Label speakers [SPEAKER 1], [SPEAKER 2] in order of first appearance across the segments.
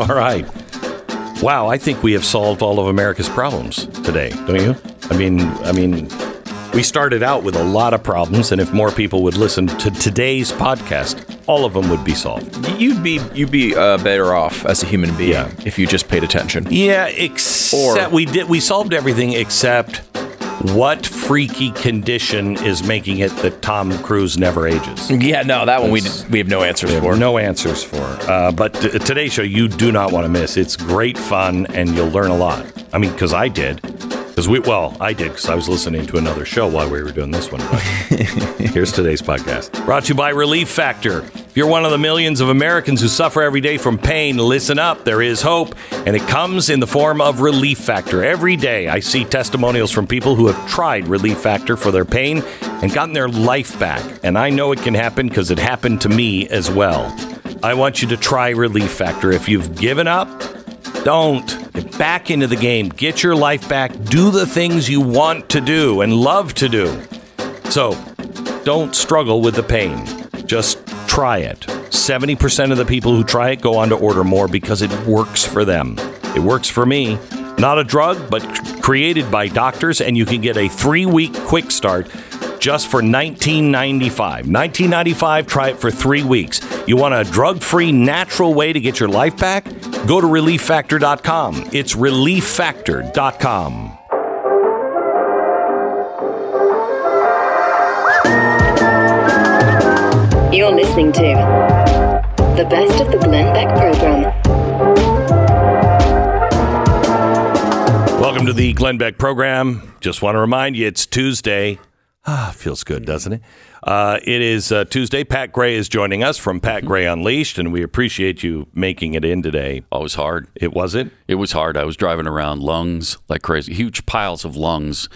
[SPEAKER 1] All right. Wow, I think we have solved all of America's problems today, don't you? I mean, I mean, we started out with a lot of problems, and if more people would listen to today's podcast, all of them would be solved.
[SPEAKER 2] You'd be you'd be uh, better off as a human being
[SPEAKER 1] Yeah.
[SPEAKER 2] if you just paid attention.
[SPEAKER 1] Yeah, except
[SPEAKER 2] Or-
[SPEAKER 1] we did we solved everything except what freaky condition is making it that Tom Cruise never ages.
[SPEAKER 2] Yeah, no, that one we we have no answers for.
[SPEAKER 1] No answers for. Uh, but t- today's show you do not want to miss. It's great fun and you'll learn a lot. I mean, because I did. Because we well, I did because I was listening to another show while we were doing this one. But here's today's podcast, brought to you by Relief Factor. If you're one of the millions of Americans who suffer every day from pain, listen up. There is hope, and it comes in the form of Relief Factor. Every day, I see testimonials from people who have tried Relief Factor for their pain and gotten their life back. And I know it can happen because it happened to me as well. I want you to try Relief Factor. If you've given up, don't. Get back into the game. Get your life back. Do the things you want to do and love to do. So, don't struggle with the pain. Just try it. 70% of the people who try it go on to order more because it works for them. It works for me. Not a drug, but created by doctors, and you can get a three week quick start just for $19.95. $19.95, try it for three weeks. You want a drug free, natural way to get your life back? Go to relieffactor.com. It's relieffactor.com.
[SPEAKER 3] You're listening to the best of the Glenn Beck program.
[SPEAKER 1] Welcome to the Glenn Beck program. Just want to remind you, it's Tuesday. Ah, feels good, doesn't it? Uh, it is uh, Tuesday. Pat Gray is joining us from Pat Gray Unleashed, and we appreciate you making it in today.
[SPEAKER 4] Oh, it was hard.
[SPEAKER 1] It was it?
[SPEAKER 4] It was hard. I was driving around lungs like crazy, huge piles of lungs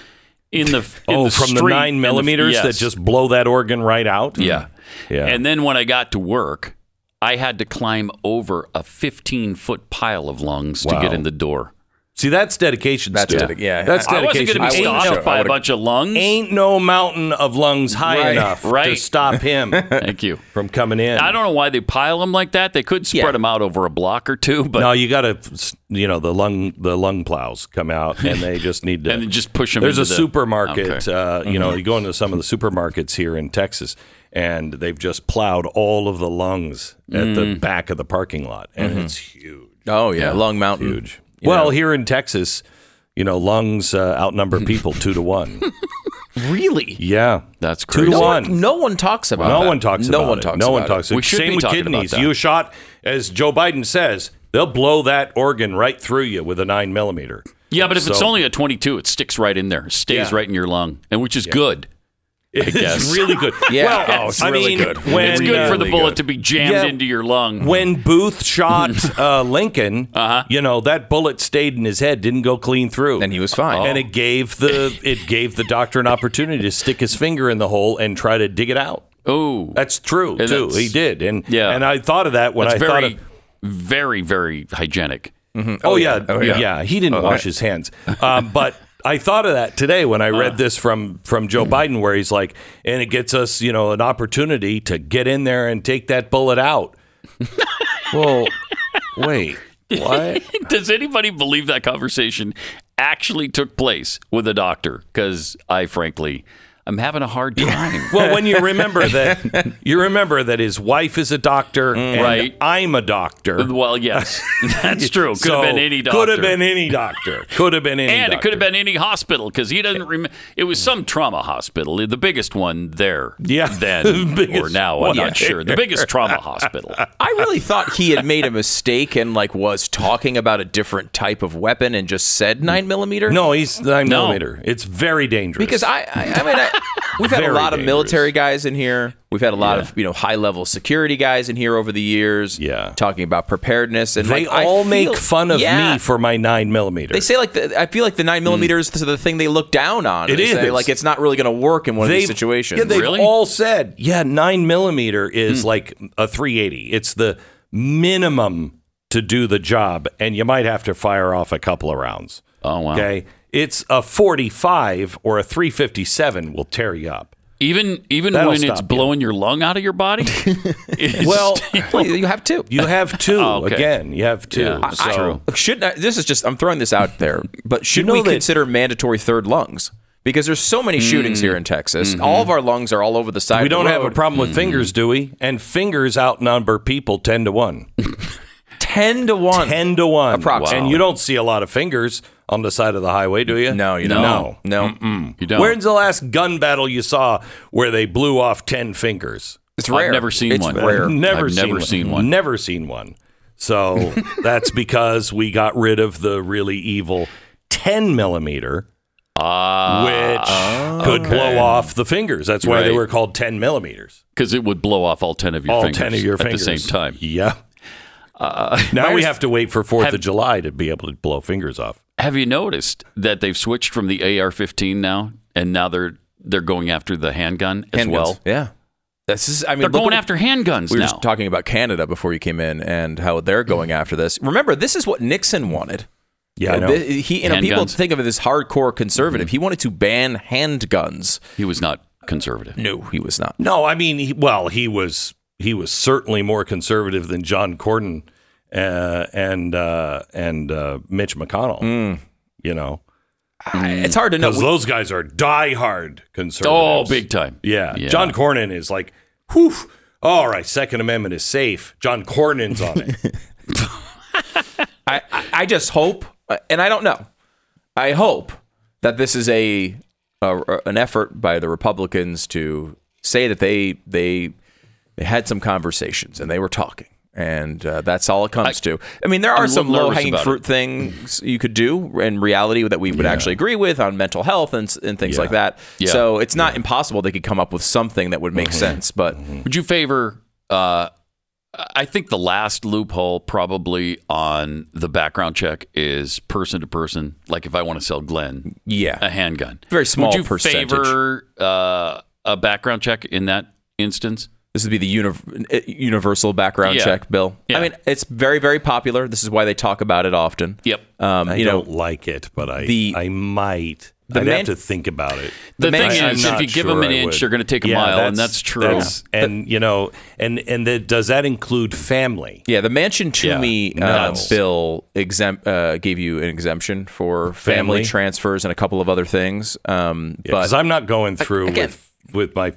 [SPEAKER 4] in the in
[SPEAKER 1] oh,
[SPEAKER 4] the
[SPEAKER 1] from the nine
[SPEAKER 4] in the-
[SPEAKER 1] millimeters that just blow that organ right out.
[SPEAKER 4] yeah
[SPEAKER 1] Yeah.
[SPEAKER 4] And then when I got to work, I had to climb over a 15 foot pile of lungs to get in the door.
[SPEAKER 1] See, that's dedication.
[SPEAKER 2] That's
[SPEAKER 1] Stu.
[SPEAKER 2] dedic- yeah.
[SPEAKER 1] That's
[SPEAKER 4] I wasn't going to be stopped by a bunch of lungs.
[SPEAKER 1] Ain't no mountain of lungs high
[SPEAKER 2] Right.
[SPEAKER 1] enough to stop him
[SPEAKER 4] Thank you.
[SPEAKER 1] from coming in.
[SPEAKER 4] I don't know why they pile them like that. They could spread
[SPEAKER 2] Yeah.
[SPEAKER 4] them out over a block or two, but
[SPEAKER 1] no, you got to, you know, the lung the lung plows come out, and they just need to
[SPEAKER 4] and then just push them.
[SPEAKER 1] There's a
[SPEAKER 4] the,
[SPEAKER 1] supermarket.
[SPEAKER 4] Okay.
[SPEAKER 1] Uh, You know, you go into some of the supermarkets here in Texas, and they've just plowed all of the lungs at
[SPEAKER 4] Mm.
[SPEAKER 1] the back of the parking lot, and
[SPEAKER 4] Mm-hmm.
[SPEAKER 1] it's huge,
[SPEAKER 2] Oh yeah, Long Mountain.
[SPEAKER 1] huge.
[SPEAKER 2] You
[SPEAKER 1] well,
[SPEAKER 2] know.
[SPEAKER 1] here in Texas, you know, lungs uh, outnumber people two to one.
[SPEAKER 2] really?
[SPEAKER 1] Yeah,
[SPEAKER 4] That's
[SPEAKER 1] two to.
[SPEAKER 2] No
[SPEAKER 1] one.
[SPEAKER 2] one, no one talks about it.
[SPEAKER 1] No
[SPEAKER 2] that.
[SPEAKER 1] one talks
[SPEAKER 2] no
[SPEAKER 1] about
[SPEAKER 2] one
[SPEAKER 1] it.
[SPEAKER 2] talks
[SPEAKER 1] no one talks
[SPEAKER 2] about
[SPEAKER 1] talks.
[SPEAKER 2] it.
[SPEAKER 4] We should
[SPEAKER 1] Same
[SPEAKER 4] be
[SPEAKER 1] with
[SPEAKER 4] talking about
[SPEAKER 1] kidneys.
[SPEAKER 4] that.
[SPEAKER 1] You shot, as Joe Biden says, they'll blow that organ right through you with a nine millimeter.
[SPEAKER 4] Yeah, but if it's only a 22, it sticks right in there, stays
[SPEAKER 1] Yeah.
[SPEAKER 4] right in your lung, and which is good.
[SPEAKER 1] It's
[SPEAKER 4] guess.
[SPEAKER 1] really good.
[SPEAKER 2] Yeah.
[SPEAKER 1] Well,
[SPEAKER 2] Oh, it's
[SPEAKER 1] I
[SPEAKER 2] really
[SPEAKER 1] mean,
[SPEAKER 2] good.
[SPEAKER 1] When,
[SPEAKER 4] it's good for
[SPEAKER 1] uh,
[SPEAKER 4] the bullet to be jammed
[SPEAKER 1] Yeah.
[SPEAKER 4] into your lung.
[SPEAKER 1] when Booth shot uh, Lincoln,
[SPEAKER 4] Uh-huh.
[SPEAKER 1] you know that bullet stayed in his head, didn't go clean through,
[SPEAKER 2] And he was fine.
[SPEAKER 1] And it gave the it gave the doctor an opportunity to stick his finger in the hole and try to dig it out.
[SPEAKER 4] oh,
[SPEAKER 1] That's true
[SPEAKER 4] And
[SPEAKER 1] too.
[SPEAKER 4] that's-
[SPEAKER 1] He did, and
[SPEAKER 4] Yeah.
[SPEAKER 1] and I thought of that when
[SPEAKER 4] that's
[SPEAKER 1] I thought
[SPEAKER 4] very,
[SPEAKER 1] of.
[SPEAKER 4] very, very hygienic.
[SPEAKER 1] Oh, yeah,
[SPEAKER 2] Oh,
[SPEAKER 1] yeah,
[SPEAKER 2] yeah.
[SPEAKER 1] He didn't wash his hands, um, but. I thought of that today when I read this from from Joe mm-hmm. Biden, where he's like, and it gets us, you know, an opportunity to get in there and take that bullet out. well, wait, what?
[SPEAKER 4] Does anybody believe that conversation actually took place with a doctor? Because I, frankly, I'm having a hard time.
[SPEAKER 1] Well, when you remember that, you remember that his wife is a doctor, mm, and
[SPEAKER 4] Right.
[SPEAKER 1] I'm a doctor.
[SPEAKER 4] well, yes, that's true. Could
[SPEAKER 1] So,
[SPEAKER 4] have been any doctor.
[SPEAKER 1] Could have been any doctor. Could have been any.
[SPEAKER 4] and it could have been any hospital because he doesn't remember. It was some trauma hospital, the biggest one there.
[SPEAKER 1] Yeah.
[SPEAKER 4] then
[SPEAKER 1] The
[SPEAKER 4] or now. I'm not
[SPEAKER 1] Yeah.
[SPEAKER 4] sure. The biggest trauma hospital.
[SPEAKER 2] I really thought he had made a mistake and like was talking about a different type of weapon and just said nine millimeter.
[SPEAKER 1] No, he's nine
[SPEAKER 4] No.
[SPEAKER 1] millimeter. It's very dangerous.
[SPEAKER 2] because I, I, I mean, I, we've had a
[SPEAKER 1] Very
[SPEAKER 2] lot of military guys in here. We've had a lot of you know high level security guys in here over the years.
[SPEAKER 1] Yeah.
[SPEAKER 2] talking about preparedness and
[SPEAKER 1] they
[SPEAKER 2] like, I
[SPEAKER 1] all
[SPEAKER 2] feel-
[SPEAKER 1] make fun of
[SPEAKER 2] Yeah.
[SPEAKER 1] me for my nine millimeter.
[SPEAKER 2] They say like the, I feel like the nine millimeters is the thing they look down on.
[SPEAKER 1] It
[SPEAKER 2] They say, like it's not really going to work in one of these situations.
[SPEAKER 1] Yeah, they've
[SPEAKER 4] Really?
[SPEAKER 1] all said, yeah, nine millimeter is
[SPEAKER 2] Hmm.
[SPEAKER 1] like a 380. It's the minimum to do the job, and you might have to fire off a couple of rounds.
[SPEAKER 4] Oh wow.
[SPEAKER 1] Okay, it's a 45 or a 357 will tear you up.
[SPEAKER 4] Even even
[SPEAKER 1] That'll
[SPEAKER 4] when it's
[SPEAKER 1] stop you.
[SPEAKER 4] blowing your lung out of your body. It's
[SPEAKER 1] Well,
[SPEAKER 2] Well, you have two.
[SPEAKER 1] you have two
[SPEAKER 4] Oh, okay.
[SPEAKER 1] again. You have two.
[SPEAKER 4] Yeah,
[SPEAKER 1] so
[SPEAKER 4] true.
[SPEAKER 2] Should not, this is just I'm throwing this out there, but should
[SPEAKER 1] know
[SPEAKER 2] we
[SPEAKER 1] that-
[SPEAKER 2] consider mandatory third lungs? Because there's so many shootings here mm, in Texas. Mm-hmm. All of our lungs are all over the side.
[SPEAKER 1] we
[SPEAKER 2] of the
[SPEAKER 1] don't have a problem with mm. fingers, do we? And fingers outnumber people ten to one.
[SPEAKER 2] ten to one.
[SPEAKER 1] Ten to one.
[SPEAKER 2] Approximately.
[SPEAKER 1] And you don't see a lot of fingers on the side of the highway, do you?
[SPEAKER 2] No, you
[SPEAKER 1] No.
[SPEAKER 2] don't. No,
[SPEAKER 4] you don't.
[SPEAKER 1] When's the last gun battle you saw where they blew off ten fingers?
[SPEAKER 2] it's
[SPEAKER 4] I've
[SPEAKER 2] rare.
[SPEAKER 4] never seen
[SPEAKER 2] it's
[SPEAKER 4] one.
[SPEAKER 2] Rare.
[SPEAKER 1] Never
[SPEAKER 4] I've
[SPEAKER 1] seen
[SPEAKER 4] never
[SPEAKER 1] one.
[SPEAKER 4] seen one.
[SPEAKER 1] Never seen one. So that's because we got rid of the really evil 10 millimeter,
[SPEAKER 4] Ah,
[SPEAKER 1] which could blow off the fingers. That's why they were called 10 millimeters.
[SPEAKER 4] because it would blow off all ten of your
[SPEAKER 1] All
[SPEAKER 4] fingers
[SPEAKER 1] 10 of your
[SPEAKER 4] at
[SPEAKER 1] fingers
[SPEAKER 4] the same time.
[SPEAKER 1] Yeah. now we have to wait for 4th of July to be able to blow fingers off.
[SPEAKER 4] Have you noticed that they've switched from the AR-15 now, and now they're they're going after the handgun as
[SPEAKER 2] Handguns.
[SPEAKER 4] well?
[SPEAKER 2] Yeah. This is. I mean,
[SPEAKER 4] They're
[SPEAKER 2] look
[SPEAKER 4] going
[SPEAKER 2] at-
[SPEAKER 4] after handguns
[SPEAKER 2] We were
[SPEAKER 4] now.
[SPEAKER 2] just talking about Canada before you came in and how they're going after this. Remember, this is what Nixon wanted.
[SPEAKER 1] Yeah, I know.
[SPEAKER 2] Th- He, you know, people think of it as hardcore conservative. Mm-hmm. He wanted to ban handguns.
[SPEAKER 4] he was not conservative.
[SPEAKER 2] No, he was not.
[SPEAKER 1] No, I mean, he, well, he was he was certainly more conservative than John Cornyn uh, and uh, and uh, Mitch McConnell. You know,
[SPEAKER 2] It's hard to know.
[SPEAKER 1] because those guys are diehard conservatives.
[SPEAKER 4] Oh, big time.
[SPEAKER 1] Yeah.
[SPEAKER 4] Yeah.
[SPEAKER 1] John Cornyn is like, whew, all right, Second Amendment is safe. John Cornyn's on it.
[SPEAKER 2] I, I- I just hope, and I don't know. I hope that this is a, a an effort by the Republicans to say that they they they had some conversations and they were talking, and uh, that's all it comes to. I mean, there are
[SPEAKER 4] I'm
[SPEAKER 2] some low hanging
[SPEAKER 4] about
[SPEAKER 2] fruit things you could do in reality that we would actually agree with on mental health and and things
[SPEAKER 1] Yeah.
[SPEAKER 2] like that.
[SPEAKER 4] Yeah.
[SPEAKER 2] So it's not impossible they could come up with something that would make sense, but.
[SPEAKER 4] Would you favor? Uh, I think the last loophole probably on the background check is person to person. Like if I want to sell Glenn
[SPEAKER 2] Yeah.
[SPEAKER 4] a handgun,
[SPEAKER 2] Very small
[SPEAKER 4] Would you
[SPEAKER 2] percentage.
[SPEAKER 4] favor uh, a background check in that instance?
[SPEAKER 2] This would be the uni- uh, universal background
[SPEAKER 4] Yeah.
[SPEAKER 2] check bill.
[SPEAKER 4] Yeah.
[SPEAKER 2] I mean, it's very, very popular. This is why they talk about it often.
[SPEAKER 4] Yep.
[SPEAKER 2] Um,
[SPEAKER 1] I
[SPEAKER 2] you
[SPEAKER 1] don't like it, but I
[SPEAKER 2] the-
[SPEAKER 1] I might.
[SPEAKER 2] the
[SPEAKER 1] I'd
[SPEAKER 2] man-
[SPEAKER 1] have to think about it.
[SPEAKER 4] The,
[SPEAKER 2] man-
[SPEAKER 4] thing
[SPEAKER 1] I'm
[SPEAKER 4] is, if you give
[SPEAKER 1] sure
[SPEAKER 4] them an inch,
[SPEAKER 1] would.
[SPEAKER 4] they're going to take a
[SPEAKER 1] Yeah,
[SPEAKER 4] mile, and that's true.
[SPEAKER 1] that's- and you know, and and the, does that include family?
[SPEAKER 2] yeah, the Manchin to
[SPEAKER 1] Yeah.
[SPEAKER 2] Me
[SPEAKER 1] No.
[SPEAKER 2] uh, bill exempt uh, gave you an exemption for family,
[SPEAKER 1] Family?
[SPEAKER 2] transfers and a couple of other things. Um,
[SPEAKER 1] Because
[SPEAKER 2] but
[SPEAKER 1] I'm not going through
[SPEAKER 2] again-
[SPEAKER 1] with with my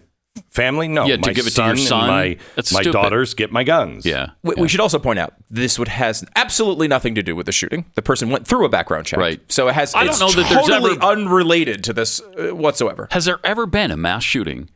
[SPEAKER 1] family. No,
[SPEAKER 4] Yeah, to
[SPEAKER 1] my
[SPEAKER 4] give it to your son?
[SPEAKER 1] my
[SPEAKER 4] That's
[SPEAKER 1] my
[SPEAKER 4] stupid.
[SPEAKER 1] daughters get my guns.
[SPEAKER 4] yeah.
[SPEAKER 2] we, we should also point out this would has absolutely nothing to do with the shooting. The person went through a background check,
[SPEAKER 4] Right.
[SPEAKER 2] So it has.
[SPEAKER 4] I don't
[SPEAKER 2] it's
[SPEAKER 4] know that there's
[SPEAKER 2] totally
[SPEAKER 4] ever-
[SPEAKER 2] unrelated to this uh, whatsoever.
[SPEAKER 4] Has there ever been a mass shooting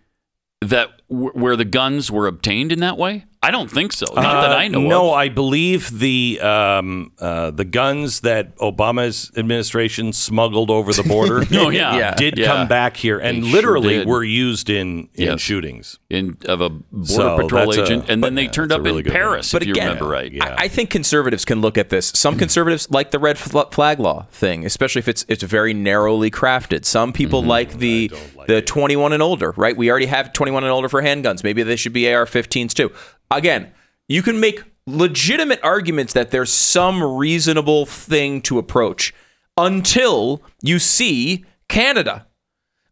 [SPEAKER 4] that w- where the guns were obtained in that way? I don't think so. Not that
[SPEAKER 1] Uh,
[SPEAKER 4] I know of
[SPEAKER 1] no,
[SPEAKER 4] of.
[SPEAKER 1] I believe the um, uh, the guns that Obama's administration smuggled over the border.
[SPEAKER 4] Oh, yeah.
[SPEAKER 2] Yeah.
[SPEAKER 1] did
[SPEAKER 4] Yeah.
[SPEAKER 1] come back here and
[SPEAKER 4] They
[SPEAKER 1] literally
[SPEAKER 4] did.
[SPEAKER 1] were used in in
[SPEAKER 4] Yes.
[SPEAKER 1] shootings.
[SPEAKER 4] in of a border
[SPEAKER 1] So
[SPEAKER 4] patrol
[SPEAKER 1] that's a-
[SPEAKER 4] agent, and then they
[SPEAKER 1] yeah,
[SPEAKER 4] turned up
[SPEAKER 1] really
[SPEAKER 4] in
[SPEAKER 1] good one.
[SPEAKER 4] Paris,
[SPEAKER 2] But
[SPEAKER 4] if you
[SPEAKER 2] again,
[SPEAKER 4] remember right.
[SPEAKER 1] yeah.
[SPEAKER 2] I, I think conservatives can look at this. Some conservatives like the red flag law thing, especially if it's it's very narrowly crafted. Some people like the the 21 and older, right? We already have 21 and older for handguns. Maybe they should be AR-15s too. Again, you can make legitimate arguments that there's some reasonable thing to approach until you see Canada.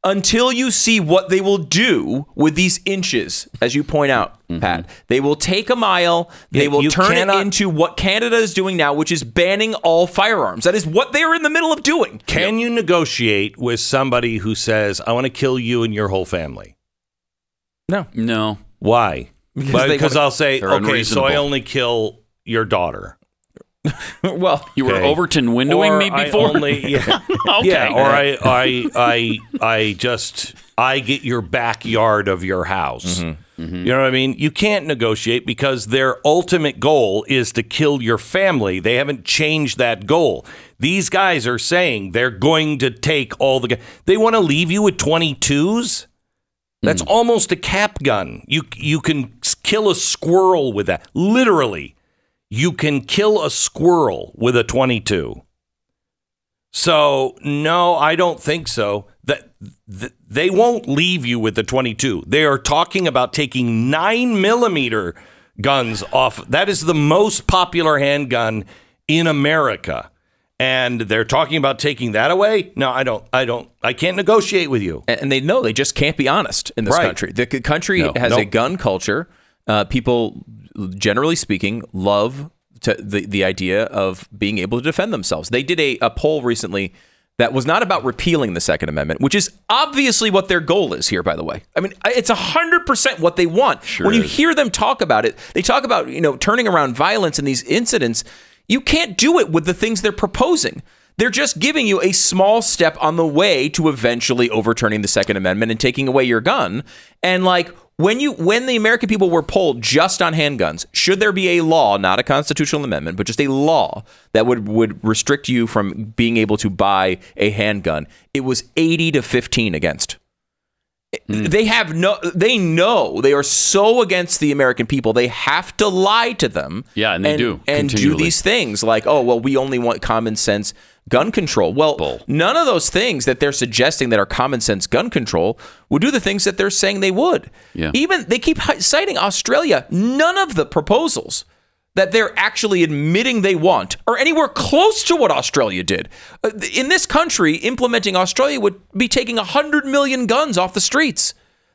[SPEAKER 2] Until you see what they will do with these inches, as you point out, mm-hmm. Pat, they will take a mile. They
[SPEAKER 1] Yeah,
[SPEAKER 2] will
[SPEAKER 1] you
[SPEAKER 2] turn
[SPEAKER 1] cannot-
[SPEAKER 2] it into what Canada is doing now, which is banning all firearms. That is what they are in the middle of doing.
[SPEAKER 1] Can you negotiate with somebody who says, "I want to kill you and your whole family"?
[SPEAKER 2] No,
[SPEAKER 4] no,
[SPEAKER 1] Why?
[SPEAKER 2] Because
[SPEAKER 1] Because, I'll say,
[SPEAKER 4] They're
[SPEAKER 1] okay, so
[SPEAKER 4] unreasonable.
[SPEAKER 1] I only kill your daughter.
[SPEAKER 2] well,
[SPEAKER 4] you were
[SPEAKER 1] Okay.
[SPEAKER 4] Overton windowing
[SPEAKER 1] Or
[SPEAKER 4] me
[SPEAKER 1] I
[SPEAKER 4] before.
[SPEAKER 1] only- yeah,
[SPEAKER 4] okay.
[SPEAKER 1] yeah, or I, I, I, I just, I get your backyard of your house.
[SPEAKER 4] Mm-hmm.
[SPEAKER 1] You know what I mean? You can't negotiate because their ultimate goal is to kill your family. They haven't changed that goal. These guys are saying they're going to take all the. gu- They want to leave you with twenty twos. That's
[SPEAKER 4] Hmm.
[SPEAKER 1] almost a cap gun. You you can s- kill a squirrel with that. Literally, you can kill a squirrel with a 22. So, no, I don't think so. That th- they won't leave you with the 22. They are talking about taking 9 millimeter guns off. That is the most popular handgun in America. and they're talking about taking that away. No, I don't. I don't. I can't negotiate with you.
[SPEAKER 2] and they know they just can't be honest in this
[SPEAKER 1] Right.
[SPEAKER 2] country. The country
[SPEAKER 4] No.
[SPEAKER 2] has a gun culture. Uh, people, generally speaking, love to, the the idea of being able to defend themselves. They did a, a poll recently that was not about repealing the Second Amendment, which is obviously what their goal is here. By the way, I mean it's hundred percent what they want. when you
[SPEAKER 4] is.
[SPEAKER 2] hear them talk about it, they talk about you know turning around violence in these incidents. You can't do it with the things they're proposing. They're just giving you a small step on the way to eventually overturning the Second Amendment and taking away your gun. And like when you when the American people were polled just on handguns, should there be a law, not a constitutional amendment, but just a law that would would restrict you from being able to buy a handgun? It was 80 to 15 against. Hmm. They have no they know they are so against the American people. They have to lie to them.
[SPEAKER 4] Yeah, and they do,
[SPEAKER 2] And do these things like, "Oh, well, we only want common sense gun control." Well,
[SPEAKER 4] Bull.
[SPEAKER 2] none of those things that they're suggesting that are common sense gun control would do the things that they're saying they would.
[SPEAKER 4] Yeah.
[SPEAKER 2] Even they keep citing Australia. None of the proposals that they're actually admitting they want are anywhere close to what Australia did. Uh, In this country, implementing Australia would be taking 100 million guns off the streets.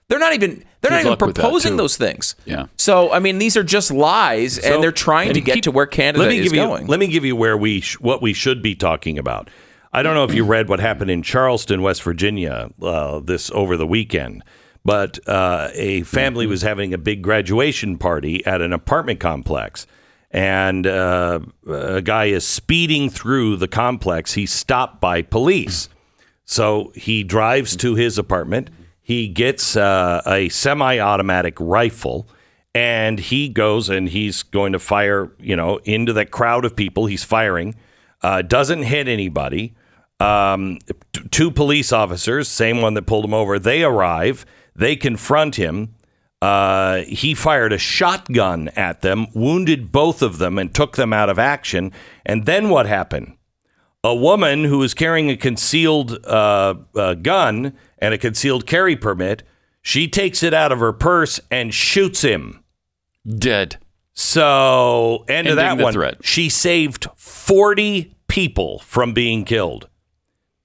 [SPEAKER 2] They're not even they're
[SPEAKER 4] Good
[SPEAKER 2] not even
[SPEAKER 4] luck with that,
[SPEAKER 2] proposing those things.
[SPEAKER 4] Yeah.
[SPEAKER 2] So, I mean, these are just lies and they're trying to
[SPEAKER 1] and
[SPEAKER 2] get
[SPEAKER 1] keep-
[SPEAKER 2] to where Canada
[SPEAKER 1] let me
[SPEAKER 2] is
[SPEAKER 1] give you,
[SPEAKER 2] going.
[SPEAKER 1] Let me give you where we sh- what we should be talking about. I don't know if you read what happened in Charleston, West Virginia, uh, this over the weekend, but uh, a family was having a big graduation party at an apartment complex, and uh, a guy is speeding through the complex. He's stopped by police. So he drives to his apartment. He gets uh, a semi automatic rifle and he goes and he's going to fire, you know, into that crowd of people. He's firing, uh, doesn't hit anybody. Um, t- two police officers, same one that pulled him over, they arrive. They confront him. Uh, he fired a shotgun at them, wounded both of them, and took them out of action. And then what happened? a woman who was carrying a concealed uh, uh, gun and a concealed carry permit, she takes it out of her purse and shoots him.
[SPEAKER 4] Dead.
[SPEAKER 1] So, end of that one.
[SPEAKER 4] threat.
[SPEAKER 1] She saved 40 people from being killed.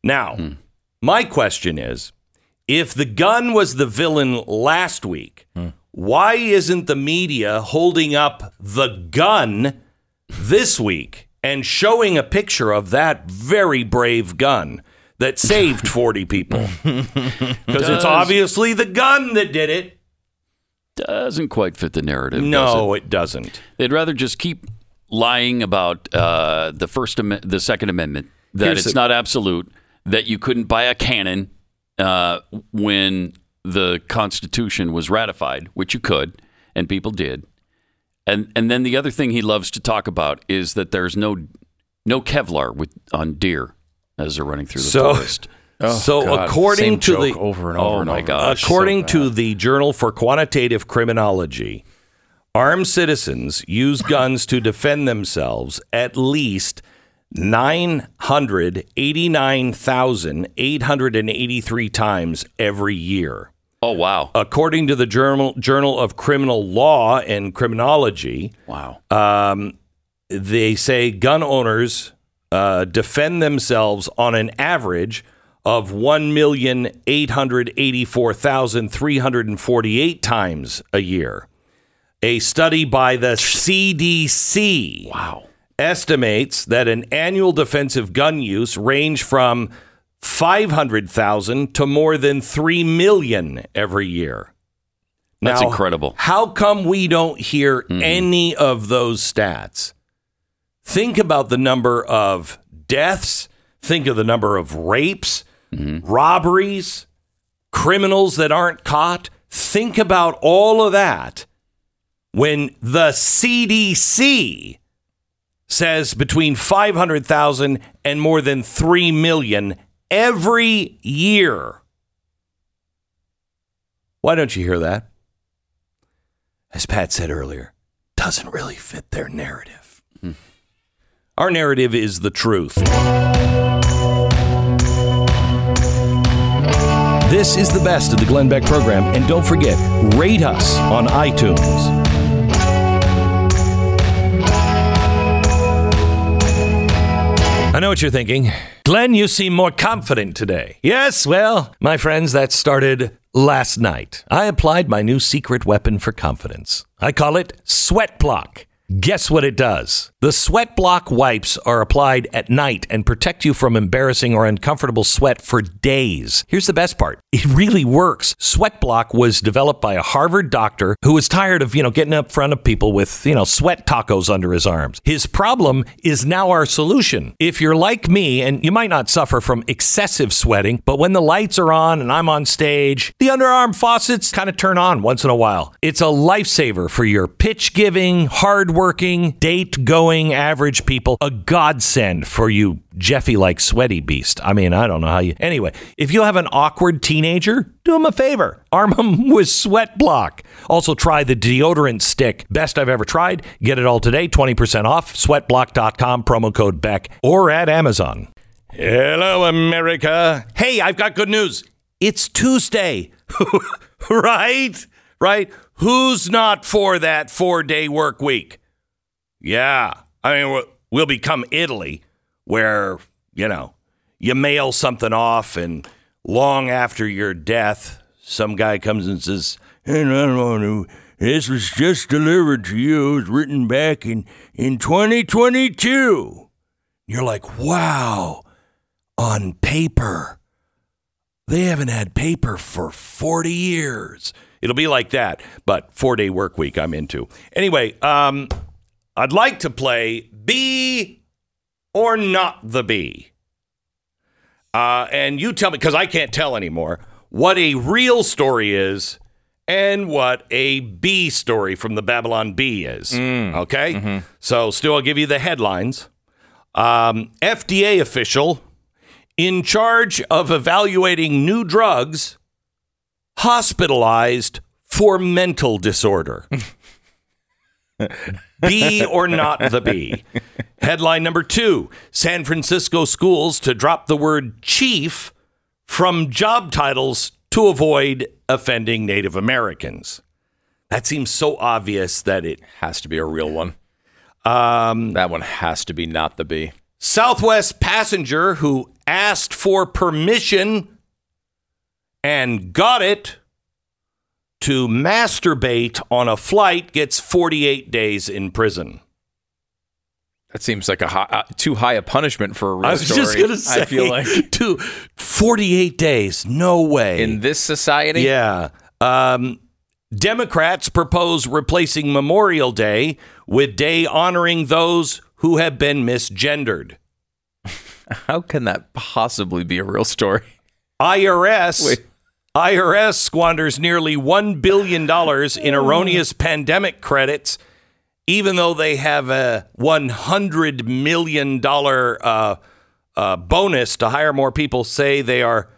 [SPEAKER 1] Now,
[SPEAKER 4] Hmm.
[SPEAKER 1] my question is if the gun was the villain last week,
[SPEAKER 4] Hmm.
[SPEAKER 1] why isn't the media holding up the gun this week and showing a picture of that very brave gun that saved 40 people? Because it's obviously the gun that did it.
[SPEAKER 4] Doesn't quite fit the narrative. does
[SPEAKER 1] No,
[SPEAKER 4] it?
[SPEAKER 1] it doesn't.
[SPEAKER 4] They'd rather just keep lying about uh, the first, Am- the Second Amendment, that
[SPEAKER 1] Here's
[SPEAKER 4] it's
[SPEAKER 1] the-
[SPEAKER 4] not absolute, that you couldn't buy a cannon uh, when the Constitution was ratified, which you could, and people did. And and then the other thing he loves to talk about is that there's no no Kevlar with on deer as they're running through the
[SPEAKER 1] So-
[SPEAKER 4] forest.
[SPEAKER 1] so,
[SPEAKER 2] God,
[SPEAKER 1] according
[SPEAKER 2] same
[SPEAKER 1] to
[SPEAKER 2] joke
[SPEAKER 1] the
[SPEAKER 2] over and
[SPEAKER 4] Oh
[SPEAKER 2] over and
[SPEAKER 4] my
[SPEAKER 2] over.
[SPEAKER 4] gosh.
[SPEAKER 1] According to the Journal for Quantitative Criminology, armed citizens use guns to defend themselves at least 989,883 times every year.
[SPEAKER 4] Oh wow,
[SPEAKER 1] According to the Journal, Journal of Criminal Law and Criminology,
[SPEAKER 4] wow.
[SPEAKER 1] they say gun owners uh, defend themselves on an average of 1,884,348 times a year. A study by the CDC
[SPEAKER 4] Wow.
[SPEAKER 1] Estimates that an annual defensive gun use range from 500,000 to more than 3 million every year.
[SPEAKER 4] That's
[SPEAKER 1] Now,
[SPEAKER 4] incredible.
[SPEAKER 1] How come we don't hear mm-hmm. any of those stats? Think about the number of deaths, think of the number of rapes, mm-hmm. robberies, criminals that aren't caught. Think about all of that when the CDC says between 500,000 and more than 3 million every year. Why don't you hear that? As Pat said earlier, doesn't really fit their narrative. Hmm. Our narrative is the truth. This is the best of the Glenn Beck program, and don't forget, rate us on iTunes. I know what you're thinking. Glenn, you seem more confident today. Yes, well, my friends, that started last night. I applied my new secret weapon for confidence. I call it Sweat Block. Guess what it does? The sweat block wipes are applied at night and protect you from embarrassing or uncomfortable sweat for days. Here's the best part. It really works. Sweat block was developed by a Harvard doctor who was tired of, you know, getting up front of people with, you know, sweat tacos under his arms. His problem is now our solution. If you're like me and you might not suffer from excessive sweating, but when the lights are on and I'm on stage, the underarm faucets kind of turn on once in a while. It's a lifesaver for your pitch giving, hard working, date going average people. A godsend for you Jeffy like sweaty beast. I mean, I don't know how you. Anyway, if you have an awkward teenager, do him a favor. Arm him with Sweat Block. Also, try the deodorant stick. Best I've ever tried. Get it all today. 20% off. Sweatblock.com, promo code Beck, or at Amazon. Hello, America. Hey, I've got good news. It's Tuesday. right? Right? Who's not for that four day work week? Yeah. I mean, we'll- become Italy, where, you know, you mail something off, and long after your death, some guy comes and says, Hey, don't know, this was just delivered to you. It was written back in, in 2022. You're like, wow, on paper. They haven't had paper for 40 years. It'll be like that, but four day work week I'm into. Anyway, um, I'd like to play Bee or Not the Bee. Uh, and you tell me, because I can't tell anymore, what a real story is and what a Bee story from the Babylon Bee is. Okay? So, still, I'll give you the headlines. Um, FDA official in charge of evaluating new drugs hospitalized for mental disorder. be or not the bee. Headline number two San Francisco schools to drop the word chief from job titles to avoid offending Native Americans. That seems so obvious that it
[SPEAKER 2] Has to be a real one. Um, that one has to be not the Bee.
[SPEAKER 1] Southwest passenger who asked for permission and got it to masturbate on a flight gets 48 days in prison.
[SPEAKER 2] That seems like a high, uh, too high a punishment for a real
[SPEAKER 1] I was
[SPEAKER 2] story.
[SPEAKER 1] just going to say,
[SPEAKER 2] I feel like
[SPEAKER 1] to 48 days. No way.
[SPEAKER 2] in this society,
[SPEAKER 1] yeah. Um, Democrats propose replacing Memorial Day with day honoring those who have been misgendered.
[SPEAKER 2] how can that possibly be a real story?
[SPEAKER 1] IRS
[SPEAKER 2] Wait.
[SPEAKER 1] IRS squanders nearly $1 billion in erroneous pandemic credits, even though they have a $100 million uh, uh, bonus to hire more people, say they are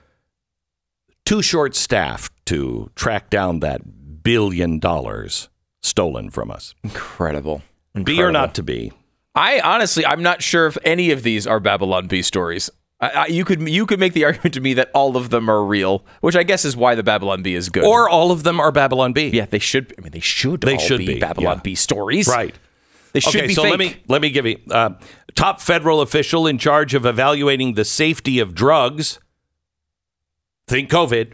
[SPEAKER 1] too short staffed to track down that billion dollars stolen from us.
[SPEAKER 2] Incredible.
[SPEAKER 1] Be or not to be.
[SPEAKER 2] I honestly, I'm not sure if any of these are Babylon Bee stories. I, I, you could you could make the argument to me that all of them are real, which I guess is why the Babylon Bee is good.
[SPEAKER 1] Or all of them are Babylon Bee.
[SPEAKER 2] yeah, they should. I mean, they should.
[SPEAKER 1] They
[SPEAKER 2] all
[SPEAKER 1] should
[SPEAKER 2] be,
[SPEAKER 1] be,
[SPEAKER 2] Babylon
[SPEAKER 1] yeah.
[SPEAKER 2] Bee stories.
[SPEAKER 1] Right.
[SPEAKER 2] They should
[SPEAKER 1] okay,
[SPEAKER 2] be
[SPEAKER 1] so
[SPEAKER 2] fake.
[SPEAKER 1] let me let me give you uh, top federal official in charge of evaluating the safety of drugs. Think COVID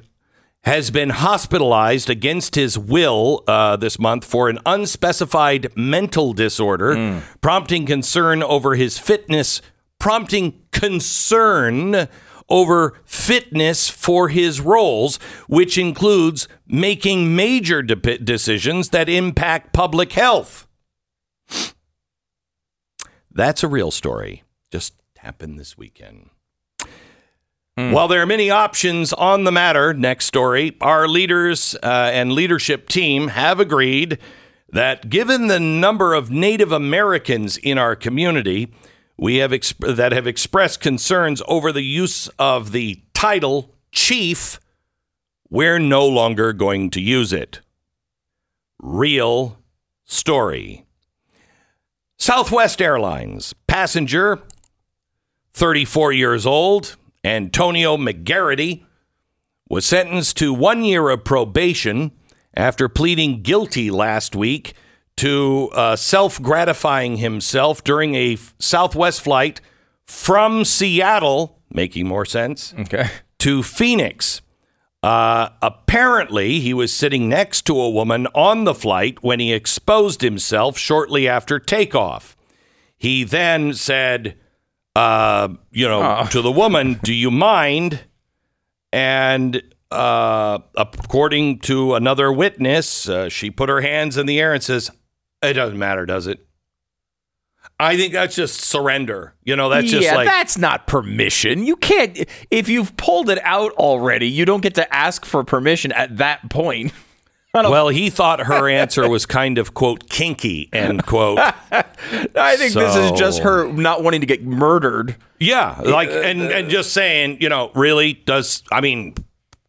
[SPEAKER 1] has been hospitalized against his will uh, this month for an unspecified mental disorder, prompting concern over his fitness, prompting concern over fitness for his roles, which includes making major de- decisions that impact public health. That's a real story. Just happened this weekend. While there are many options on the matter, next story, our leaders uh, and leadership team have agreed that given the number of Native Americans in our community, we have exp- that have expressed concerns over the use of the title chief, we're no longer going to use it. Real story. Southwest Airlines passenger, 34 years old, Antonio McGarity, was sentenced to one year of probation after pleading guilty last week to uh, self gratifying himself during a Southwest flight from Seattle, making more sense,
[SPEAKER 2] Okay.
[SPEAKER 1] to Phoenix. Uh, apparently, he was sitting next to a woman on the flight when he exposed himself shortly after takeoff. He then said, uh, you know, to the woman, Do you mind? And uh, according to another witness, uh, she put her hands in the air and says, It doesn't matter, does it? I think that's just surrender. You know, that's just
[SPEAKER 2] yeah,
[SPEAKER 1] like.
[SPEAKER 2] that's not permission. You can't if you've pulled it out already. You don't get to ask for permission at that point.
[SPEAKER 1] Well, he thought her answer was kind of quote kinky end quote.
[SPEAKER 2] I think this is just her not wanting to get murdered.
[SPEAKER 1] Yeah, uh, like and and just saying, you know, really does I mean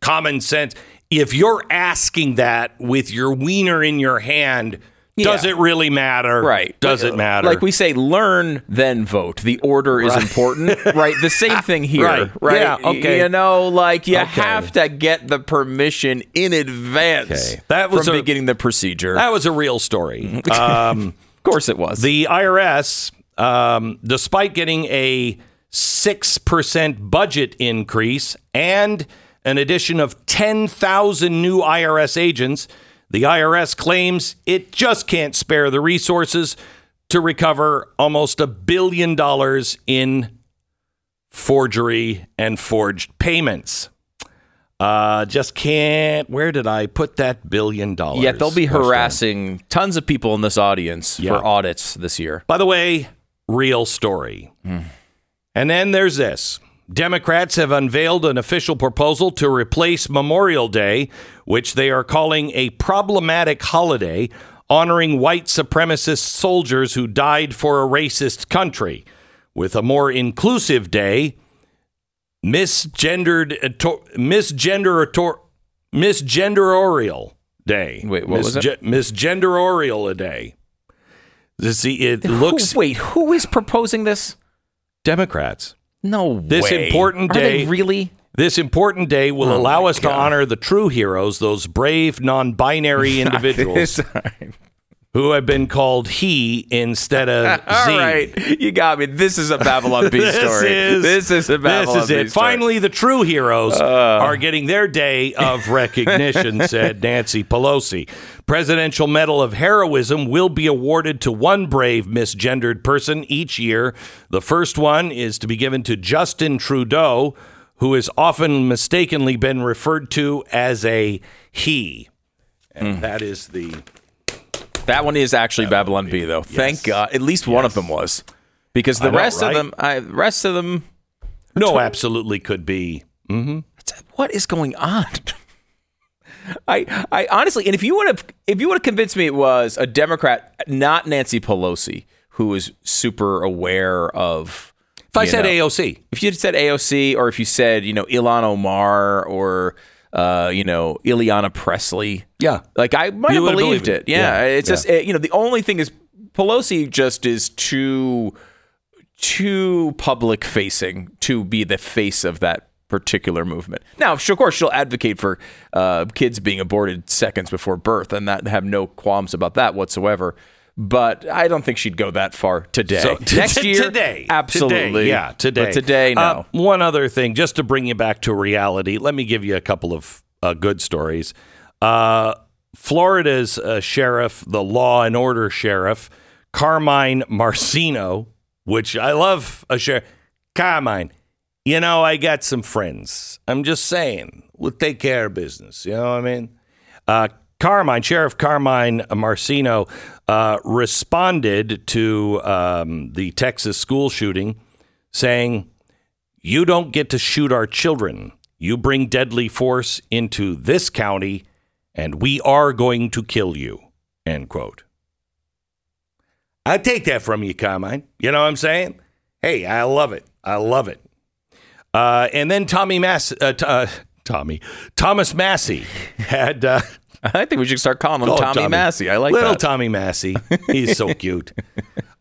[SPEAKER 1] common sense. If you're asking that with your wiener in your hand, does
[SPEAKER 2] Yeah.
[SPEAKER 1] it really matter?
[SPEAKER 2] Right.
[SPEAKER 1] Does
[SPEAKER 2] Like-
[SPEAKER 1] it matter?
[SPEAKER 2] Like we say, learn, then vote. The order is important, right? The same thing here,
[SPEAKER 1] Right.
[SPEAKER 2] right?
[SPEAKER 1] Yeah, okay.
[SPEAKER 2] You know, like you
[SPEAKER 1] Okay.
[SPEAKER 2] have to get the permission in advance
[SPEAKER 1] Okay. That was
[SPEAKER 2] from
[SPEAKER 1] a-
[SPEAKER 2] beginning the procedure.
[SPEAKER 1] that was a real story. Um,
[SPEAKER 2] of course it was.
[SPEAKER 1] the IRS, um, despite getting a six percent budget increase and an addition of ten thousand new IRS agents, the IRS claims it just can't spare the resources to recover almost a billion dollars in forgery and forged payments. Uh, just can't. Where did I put that billion dollars?
[SPEAKER 2] Yeah, they'll be harassing tons of people in this audience
[SPEAKER 1] Yeah.
[SPEAKER 2] for audits this year.
[SPEAKER 1] By the way, real story. And then there's this. Democrats have unveiled an official proposal to replace Memorial Day, which they are calling a problematic holiday honoring white supremacist soldiers who died for a racist country, with a more inclusive day, misgendered, uh, misgender, uh, misgenderorial day.
[SPEAKER 2] Wait, what was it?
[SPEAKER 1] Misgenderorial a day. See, it looks
[SPEAKER 2] Who, wait, who is proposing this?
[SPEAKER 1] Democrats.
[SPEAKER 2] No
[SPEAKER 1] This
[SPEAKER 2] way.
[SPEAKER 1] important
[SPEAKER 2] Are they
[SPEAKER 1] day-
[SPEAKER 2] really?
[SPEAKER 1] This important day will
[SPEAKER 2] Oh
[SPEAKER 1] allow us to honor the true heroes, those brave non-binary individuals who have been called he instead of
[SPEAKER 2] All
[SPEAKER 1] Z.
[SPEAKER 2] right, you got me. This is a Babylon Bee
[SPEAKER 1] This
[SPEAKER 2] story.
[SPEAKER 1] is
[SPEAKER 2] this is a Babylon
[SPEAKER 1] This is it.
[SPEAKER 2] story. Uh.
[SPEAKER 1] Finally, the true heroes are getting their day of recognition," said Nancy Pelosi. Presidential Medal of Heroism will be awarded to one brave misgendered person each year. The first one is to be given to Justin Trudeau, who has often mistakenly been referred to as a he, and
[SPEAKER 2] Hmm.
[SPEAKER 1] that is the
[SPEAKER 2] That one is actually Babylon Bee, though. Thank God. At least one of them was, because the
[SPEAKER 1] know,
[SPEAKER 2] rest
[SPEAKER 1] right?
[SPEAKER 2] of them, I, rest of them,
[SPEAKER 1] no, absolutely could be. Mm-hmm.
[SPEAKER 2] what is going on? I, I honestly, and if you would have, if you would have convinced me it was a Democrat, not Nancy Pelosi, who was super aware of.
[SPEAKER 1] If I said
[SPEAKER 2] know,
[SPEAKER 1] AOC,
[SPEAKER 2] if you had said AOC, or if you said, you know, Ilhan Omar, or uh, you know, Ayanna Pressley,
[SPEAKER 1] yeah,
[SPEAKER 2] Like I might
[SPEAKER 1] You
[SPEAKER 2] have believed
[SPEAKER 1] believe
[SPEAKER 2] it.
[SPEAKER 1] it.
[SPEAKER 2] Yeah,
[SPEAKER 1] Yeah,
[SPEAKER 2] it's
[SPEAKER 1] yeah.
[SPEAKER 2] just uh, you know the only thing is Pelosi just is too too public facing to be the face of that particular movement. Now, of course, she'll advocate for uh, kids being aborted seconds before birth, and that have no qualms about that whatsoever. But I don't think she'd go that far today.
[SPEAKER 1] So t-
[SPEAKER 2] Next year,
[SPEAKER 1] today,
[SPEAKER 2] absolutely,
[SPEAKER 1] today, yeah, today,
[SPEAKER 2] But today, no.
[SPEAKER 1] Uh, one other thing, just to bring you back to reality, let me give you a couple of uh, good stories. Uh, Florida's uh, sheriff, the law and order sheriff, Carmine Marceno, which I love a sheriff. Carmine, you know, I got some friends. I'm just saying, we'll take care of business. You know what I mean? Uh, Carmine, Sheriff Carmine Marceno, uh, responded to um, the Texas school shooting saying, You don't get to shoot our children. You bring deadly force into this county, and we are going to kill you. End quote. I take that from you, Carmine. You know what I'm saying? Hey, I love it. I love it. Uh, and then Tommy Mass, uh, t- uh, Tommy Thomas Massey had.
[SPEAKER 2] I think we should start calling him
[SPEAKER 1] Oh,
[SPEAKER 2] Tommy, Massey. I like
[SPEAKER 1] little
[SPEAKER 2] that.
[SPEAKER 1] Tommy Massey. He's so cute.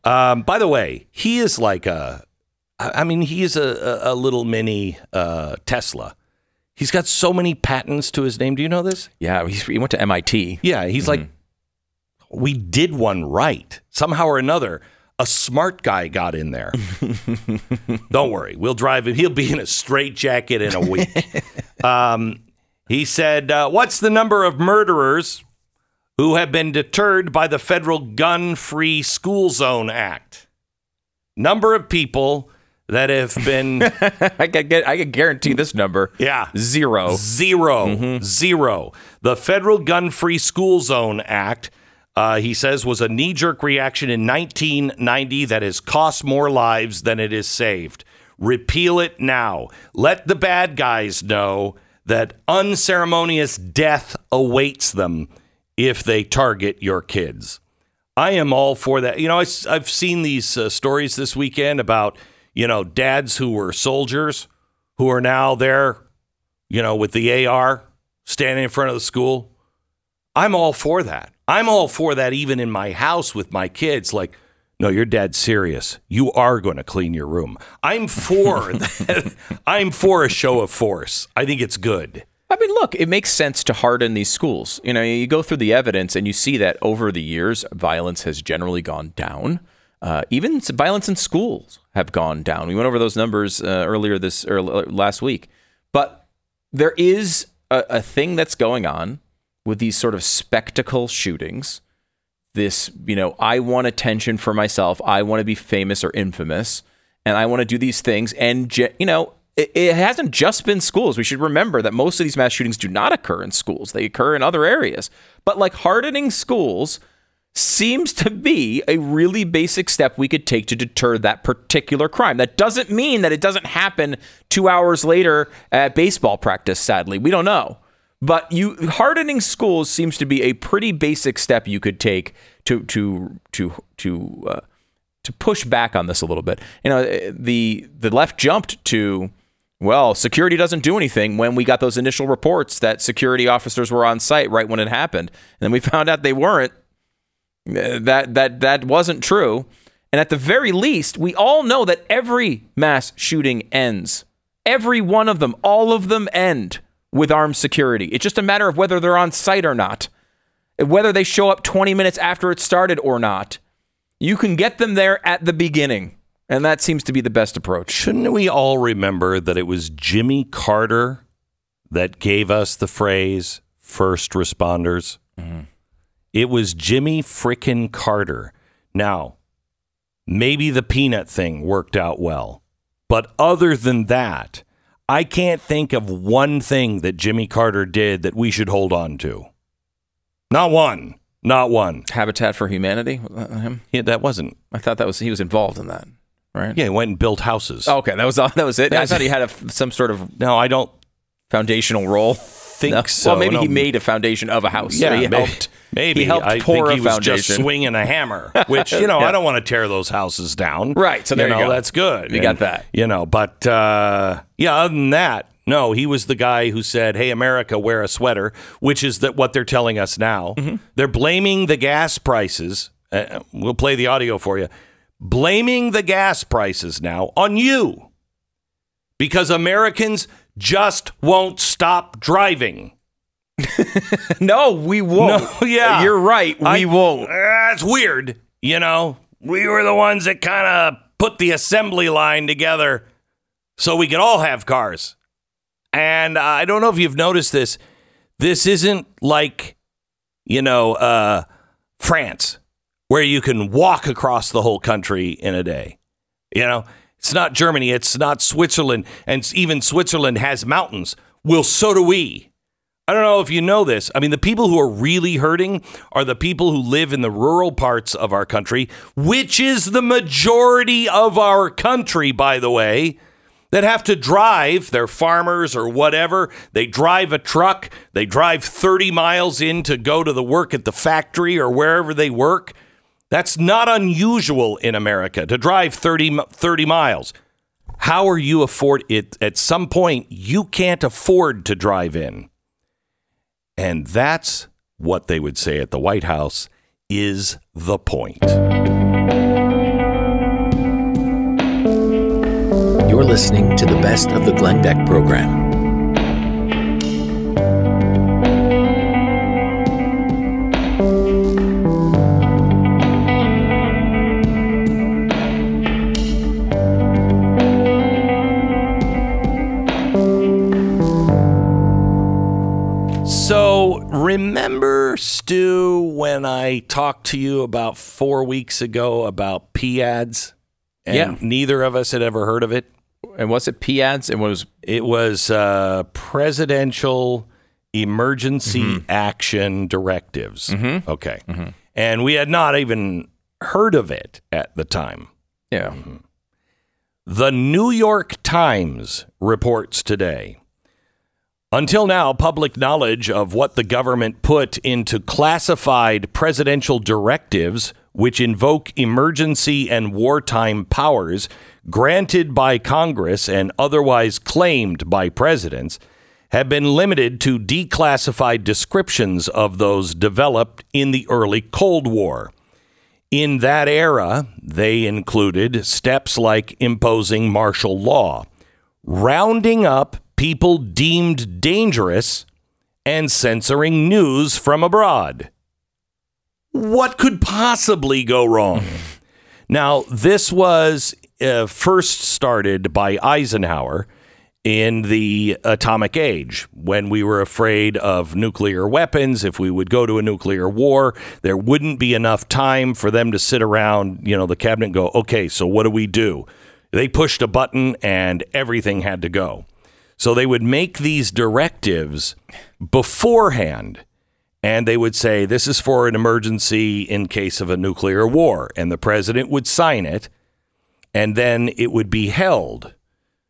[SPEAKER 1] Um, by the way, he is like a. I mean, he's a, a, little mini uh, Tesla. He's got so many patents to his name. Do you know this?
[SPEAKER 2] yeah, he went to MIT.
[SPEAKER 1] Yeah, he's like, we did one right somehow or another. a smart guy got in there. Don't worry, we'll drive him. He'll be in a straight jacket in a week. um, he said, uh, What's the number of murderers who have been deterred by the federal Gun Free School Zone Act? Number of people that have been.
[SPEAKER 2] I can get. I can guarantee this number.
[SPEAKER 1] Yeah.
[SPEAKER 2] Zero.
[SPEAKER 1] 0 Zero. The Federal Gun Free School Zone Act, uh, he says, was a knee jerk reaction in 1990 that has cost more lives than it has saved. Repeal it now. Let the bad guys know that unceremonious death awaits them if they target your kids. I am all for that. You know, I, have seen these uh, stories this weekend about, you know, dads who were soldiers who are now there, you know, with the AR standing in front of the school. I'm all for that. I'm all for that even in my house with my kids. Like, no, you're dead serious. You are going to clean your room. I'm for that. I'm for a show of force. I think it's good.
[SPEAKER 2] I mean, look, it makes sense to harden these schools. You know, you go through the evidence and you see that over the years, violence has generally gone down. Uh, even violence in schools have gone down. We went over those numbers uh, earlier this or last week, but there is a, a thing that's going on with these sort of spectacle shootings. This, you know, I want attention for myself. I want to be famous or infamous, and I want to do these things. And you know, it, it hasn't just been schools. We should remember that most of these mass shootings do not occur in schools, they occur in other areas. But like hardening schools seems to be a really basic step we could take to deter that particular crime. That doesn't mean that it doesn't happen two hours later at baseball practice, sadly. We don't know. But you hardening schools seems to be a pretty basic step you could take to to to to uh, to push back on this a little bit. You know, the the left jumped to well, security doesn't do anything when we got those initial reports that security officers were on site right when it happened. And then we found out they weren't. That that that wasn't true. And at the very least, we all know that every mass shooting ends. Every one of them, all of them end with armed security. It's just a matter of whether they're on site or not. Whether they show up 20 minutes after it started or not. You can get them there at the beginning. And that seems to be the best approach.
[SPEAKER 1] Shouldn't we all remember that it was Jimmy Carter that gave us the phrase first responders? Mm-hmm. It was Jimmy frickin' Carter. Now, maybe the peanut thing worked out well. But other than that, I can't think of one thing that Jimmy Carter did that we should hold on to. Not one. Not one.
[SPEAKER 2] Habitat for Humanity?
[SPEAKER 1] That him? Yeah, that wasn't.
[SPEAKER 2] I thought that was he was involved in that right?
[SPEAKER 1] Yeah, he went and built houses.
[SPEAKER 2] Oh, okay, that was that was it. That I thought he had a, some sort of
[SPEAKER 1] no. I don't
[SPEAKER 2] foundational role.
[SPEAKER 1] Think no. so?
[SPEAKER 2] Well, maybe
[SPEAKER 1] no.
[SPEAKER 2] he made a foundation of a house.
[SPEAKER 1] Yeah,
[SPEAKER 2] so he
[SPEAKER 1] maybe,
[SPEAKER 2] helped.
[SPEAKER 1] Maybe
[SPEAKER 2] he helped
[SPEAKER 1] I
[SPEAKER 2] pour
[SPEAKER 1] think
[SPEAKER 2] a
[SPEAKER 1] he was just swinging a hammer, which you know
[SPEAKER 2] yeah.
[SPEAKER 1] I don't want to tear those houses down.
[SPEAKER 2] Right. So there
[SPEAKER 1] you
[SPEAKER 2] you,
[SPEAKER 1] know
[SPEAKER 2] go.
[SPEAKER 1] that's good.
[SPEAKER 2] You
[SPEAKER 1] And,
[SPEAKER 2] got that.
[SPEAKER 1] You know, but uh, yeah. Other than that, no, he was the guy who said, "Hey, America, wear a sweater," which is that what they're telling us now.
[SPEAKER 2] Mm-hmm.
[SPEAKER 1] They're blaming the gas prices. Uh, we'll play the audio for you. Blaming the gas prices now on you because Americans just won't stop driving.
[SPEAKER 2] no, we won't.
[SPEAKER 1] No, yeah.
[SPEAKER 2] You're right. We
[SPEAKER 1] I-
[SPEAKER 2] won't.
[SPEAKER 1] That's weird. You know, we were the ones that kind of put the assembly line together so we could all have cars. And I don't know if you've noticed this. This isn't like, you know, uh, France, where you can walk across the whole country in a day. You know, it's not Germany, it's not Switzerland, and even Switzerland has mountains. Well, so do we. I don't know if you know this. I mean, the people who are really hurting are the people who live in the rural parts of our country, which is the majority of our country, by the way, that have to drive. They're farmers or whatever. They drive a truck. They drive 30 miles in to go to the work at the factory or wherever they work. That's not unusual in America to drive 30, 30 miles. How are you afford it? At some point, you can't afford to drive in. And that's what they would say at the White House is the point.
[SPEAKER 5] You're listening to the best of the Glenn Beck program.
[SPEAKER 1] I talked to you about four weeks ago about PADS? And
[SPEAKER 2] Yeah.
[SPEAKER 1] neither of us had ever heard of it.
[SPEAKER 2] And what's it? PADS? It was
[SPEAKER 1] It was uh, Presidential Emergency mm-hmm. Action Directives. Mm-hmm. Okay. Mm-hmm. And we had not even heard of it at the time.
[SPEAKER 2] yeah.
[SPEAKER 1] The New York Times reports today. Until now, public knowledge of what the government put into classified presidential directives, which invoke emergency and wartime powers granted by Congress and otherwise claimed by presidents, have been limited to declassified descriptions of those developed in the early Cold War. In that era, they included steps like imposing martial law, rounding up people deemed dangerous, and censoring news from abroad. What could possibly go wrong? now, this was uh, first started by Eisenhower in the atomic age when we were afraid of nuclear weapons. If we would go to a nuclear war, there wouldn't be enough time for them to sit around, you know, the cabinet and go, okay, so what do we do? They pushed a button and everything had to go. So they would make these directives beforehand and they would say, this is for an emergency in case of a nuclear war. And the president would sign it and then it would be held.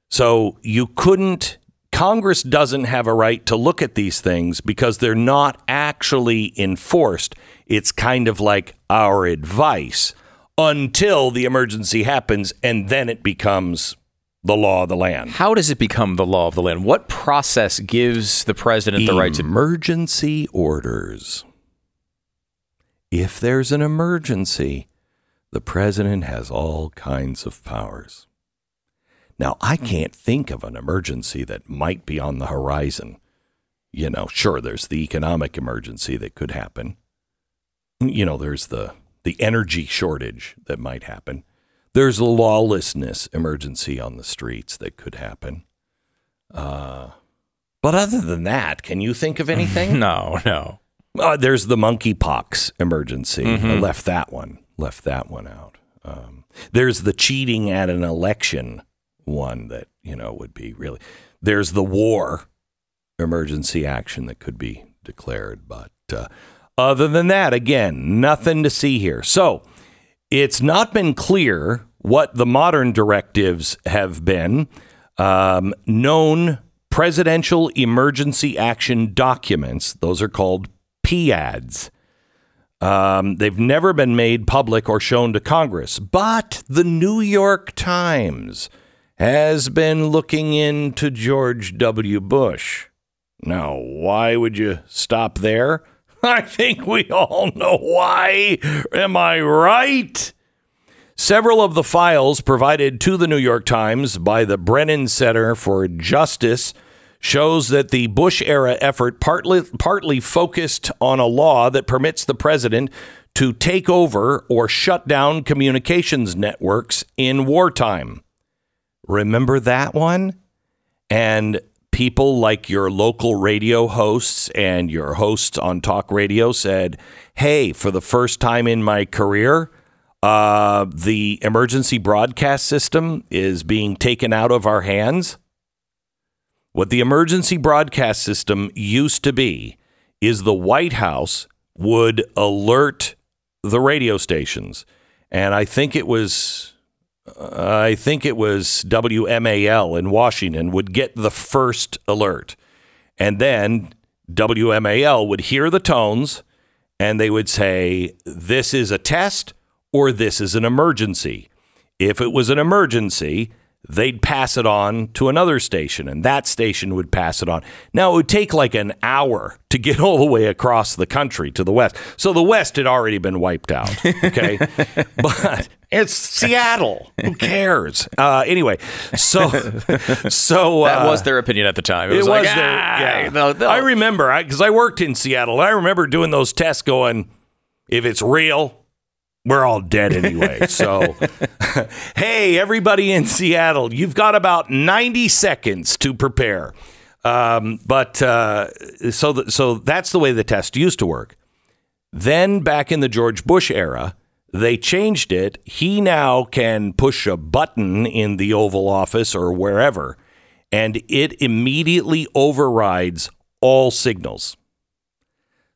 [SPEAKER 1] So you couldn't, Congress doesn't have a right to look at these things because they're not actually enforced. It's kind of like our advice until the emergency happens and then it becomes the law of the land.
[SPEAKER 2] How does it become the law of the land? What process gives the president the right to?
[SPEAKER 1] emergency orders. If there's an emergency, the president has all kinds of powers. Now, I can't think of an emergency that might be on the horizon. You know, sure, there's the economic emergency that could happen. You know, there's the the energy shortage that might happen. There's a lawlessness emergency on the streets that could happen. Uh, but other than that, can you think of anything?
[SPEAKER 2] No, no.
[SPEAKER 1] Uh, there's the monkeypox emergency. I left that one. Left that one out. Um, there's the cheating at an election one that you know would be really. There's the war emergency action that could be declared, but uh, other than that, again, nothing to see here. So it's not been clear what the modern directives have been. Um, known presidential emergency action documents, those are called PADs. Um, they've never been made public or shown to Congress, but the New York Times has been looking into George W. Bush. Now, why would you stop there? I think we all know why. Am I right? Several of the files provided to the New York Times by the Brennan Center for Justice shows that the Bush era effort partly partly focused on a law that permits the president to take over or shut down communications networks in wartime. Remember that one? And people like your local radio hosts and your hosts on talk radio said, Hey, for the first time in my career, uh, the emergency broadcast system is being taken out of our hands. What the emergency broadcast system used to be is the White House would alert the radio stations. And I think it was I think it was WMAL in Washington would get the first alert. And then WMAL would hear the tones and they would say, this is a test or this is an emergency. If it was an emergency, they'd pass it on to another station and that station would pass it on. Now, it would take like an hour to get all the way across the country to the West. So the West had already been wiped out. Okay. but it's Seattle. Who cares? Uh, anyway, so, so
[SPEAKER 2] That
[SPEAKER 1] uh,
[SPEAKER 2] was their opinion at the time. It,
[SPEAKER 1] it
[SPEAKER 2] was,
[SPEAKER 1] was
[SPEAKER 2] like,
[SPEAKER 1] their,
[SPEAKER 2] "Ah,
[SPEAKER 1] yeah.
[SPEAKER 2] they'll- they'll-"
[SPEAKER 1] I remember because I, worked in Seattle. And I remember doing those tests, going, if it's real, we're all dead anyway. So, hey, everybody in Seattle, you've got about 90 seconds to prepare. Um, but uh, so th- so that's the way the test used to work. Then back in the George Bush era, they changed it. He now can push a button in the Oval Office or wherever, and it immediately overrides all signals.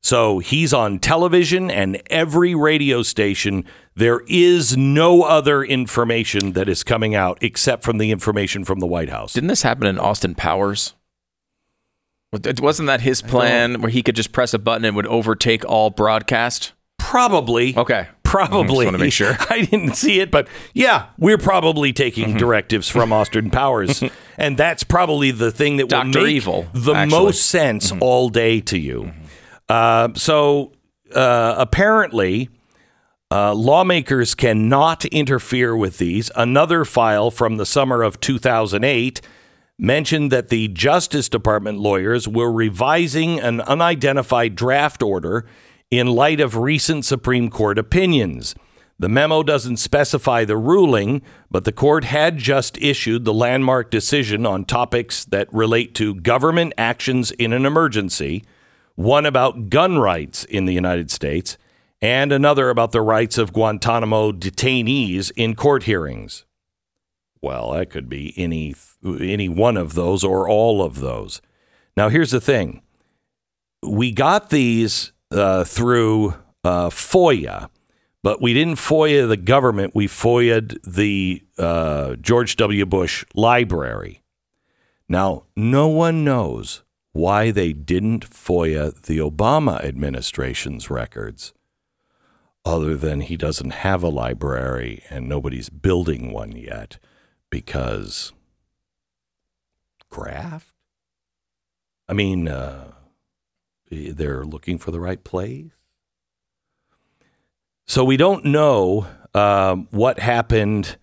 [SPEAKER 1] So he's on television and every radio station. There is no other information that is coming out except from the information from the White House.
[SPEAKER 2] Didn't this happen in Austin Powers? Wasn't that his plan where he could just press a button and would overtake all broadcast?
[SPEAKER 1] Probably.
[SPEAKER 2] Okay.
[SPEAKER 1] Probably.
[SPEAKER 2] Just wanna make sure.
[SPEAKER 1] I didn't see it, but yeah, we're probably taking
[SPEAKER 2] Mm-hmm.
[SPEAKER 1] directives from Austin Powers. and that's probably the thing that will make
[SPEAKER 2] Evil,
[SPEAKER 1] the
[SPEAKER 2] actually. Mm-hmm.
[SPEAKER 1] most sense all day to you. Uh, so uh, apparently, uh, lawmakers cannot interfere with these. Another file from the summer of 2008 mentioned that the Justice Department lawyers were revising an unidentified draft order in light of recent Supreme Court opinions. The memo doesn't specify the ruling, but the court had just issued the landmark decision on topics that relate to government actions in an emergency, one about gun rights in the United States, and another about the rights of Guantanamo detainees in court hearings. Well, that could be any any one of those or all of those. Now, here's the thing: we got these uh, through uh, FOIA, but we didn't FOIA the government. We FOIA'd the uh, George W. Bush Library. Now, no one knows why they didn't FOIA the Obama administration's records, other than he doesn't have a library and nobody's building one yet because graft. I mean, uh, they're looking for the right place. So we don't know um, what happened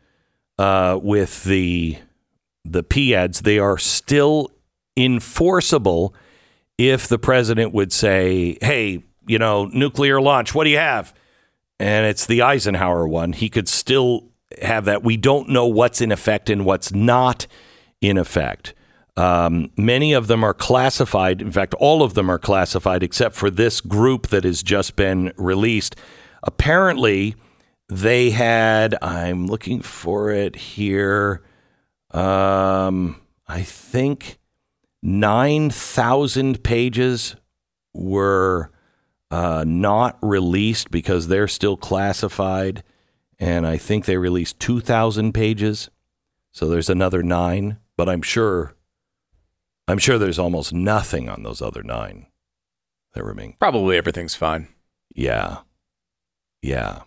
[SPEAKER 1] uh, with the the PADs. They are still enforceable if the president would say, "Hey, you know, nuclear launch. What do you have?" And it's the Eisenhower one. He could still have that. We don't know what's in effect and what's not in effect. Um, many of them are classified. In fact, all of them are classified except for this group that has just been released. Apparently, they had, I'm looking for it here, um, I think 9,000 pages were uh, not released because they're still classified. And I think they released 2,000 pages. So there's another nine, but I'm sure I'm sure there's almost nothing on those other nine that remain.
[SPEAKER 2] Probably everything's fine.
[SPEAKER 1] Yeah. Yeah.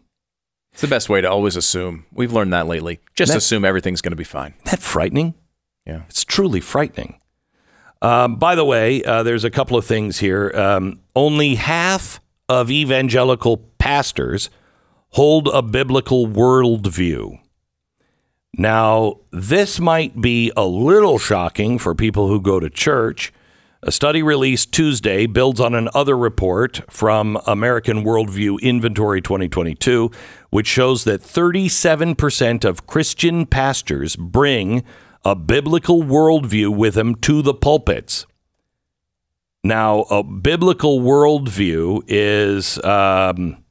[SPEAKER 2] It's the best way to always assume. We've learned that lately. Just
[SPEAKER 1] That-
[SPEAKER 2] assume everything's going to be fine.
[SPEAKER 1] Isn't that frightening?
[SPEAKER 2] Yeah.
[SPEAKER 1] It's truly frightening. Um, by the way, uh, there's a couple of things here. Um, only half of evangelical pastors hold a biblical worldview. Now, this might be a little shocking for people who go to church. A study released Tuesday builds on an other report from American Worldview Inventory 2022, which shows that 37% of Christian pastors bring a biblical worldview with them to the pulpits. Now, a biblical worldview is um,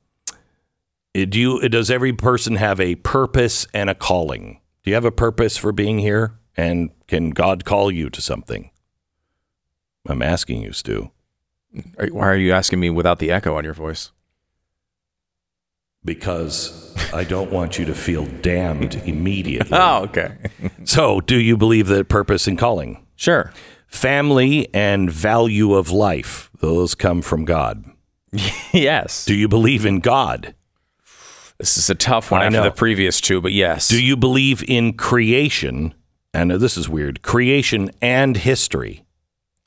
[SPEAKER 1] do you, does every person have a purpose and a calling? Do you have a purpose for being here? And can God call you to something? I'm asking you, Stu,
[SPEAKER 2] Are- Why are you asking me without the echo on your voice?
[SPEAKER 1] because I don't want you to feel damned immediately.
[SPEAKER 2] Oh, okay.
[SPEAKER 1] So, do you believe that purpose and calling?
[SPEAKER 2] sure.
[SPEAKER 1] Family and value of life, those come from God.
[SPEAKER 2] yes.
[SPEAKER 1] Do you believe in God?
[SPEAKER 2] This is a tough one
[SPEAKER 1] I
[SPEAKER 2] after
[SPEAKER 1] know.
[SPEAKER 2] the previous two, but yes.
[SPEAKER 1] Do you believe in creation? And this is weird creation and history.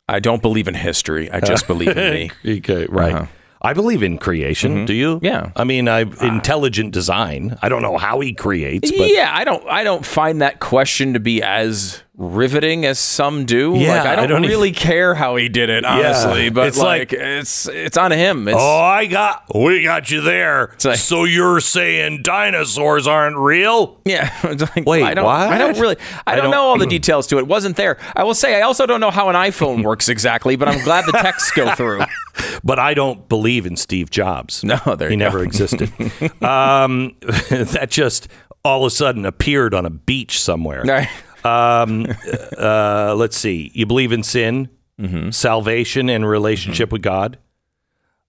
[SPEAKER 2] I don't believe in history. I just believe in me.
[SPEAKER 1] Okay, right.
[SPEAKER 2] Uh-huh.
[SPEAKER 1] I believe in creation. Do you?
[SPEAKER 2] Yeah.
[SPEAKER 1] I mean, I intelligent design. I don't know how he creates, but
[SPEAKER 2] yeah, I don't I don't find that question to be as riveting as some do.
[SPEAKER 1] Yeah,
[SPEAKER 2] like, I
[SPEAKER 1] I
[SPEAKER 2] don't,
[SPEAKER 1] don't
[SPEAKER 2] really care how he did it, honestly. But
[SPEAKER 1] it's
[SPEAKER 2] like,
[SPEAKER 1] like-
[SPEAKER 2] it's it's on him. It's,
[SPEAKER 1] Oh, I got, we got you there.
[SPEAKER 2] like-
[SPEAKER 1] so you're saying dinosaurs aren't real?
[SPEAKER 2] Yeah, like,
[SPEAKER 1] Wait,
[SPEAKER 2] I don't,
[SPEAKER 1] what?
[SPEAKER 2] I don't really, I,
[SPEAKER 1] I
[SPEAKER 2] don't,
[SPEAKER 1] don't-
[SPEAKER 2] know all the details to it. Wasn't there? I will say, I also don't know how an iPhone works exactly, but I'm glad the texts go through.
[SPEAKER 1] But I don't believe in Steve Jobs.
[SPEAKER 2] No, there
[SPEAKER 1] he
[SPEAKER 2] you go.
[SPEAKER 1] never existed. um, that just all of a sudden appeared on a beach somewhere. Um, uh, let's see. You believe in sin,
[SPEAKER 2] Mm-hmm.
[SPEAKER 1] salvation, and relationship with God.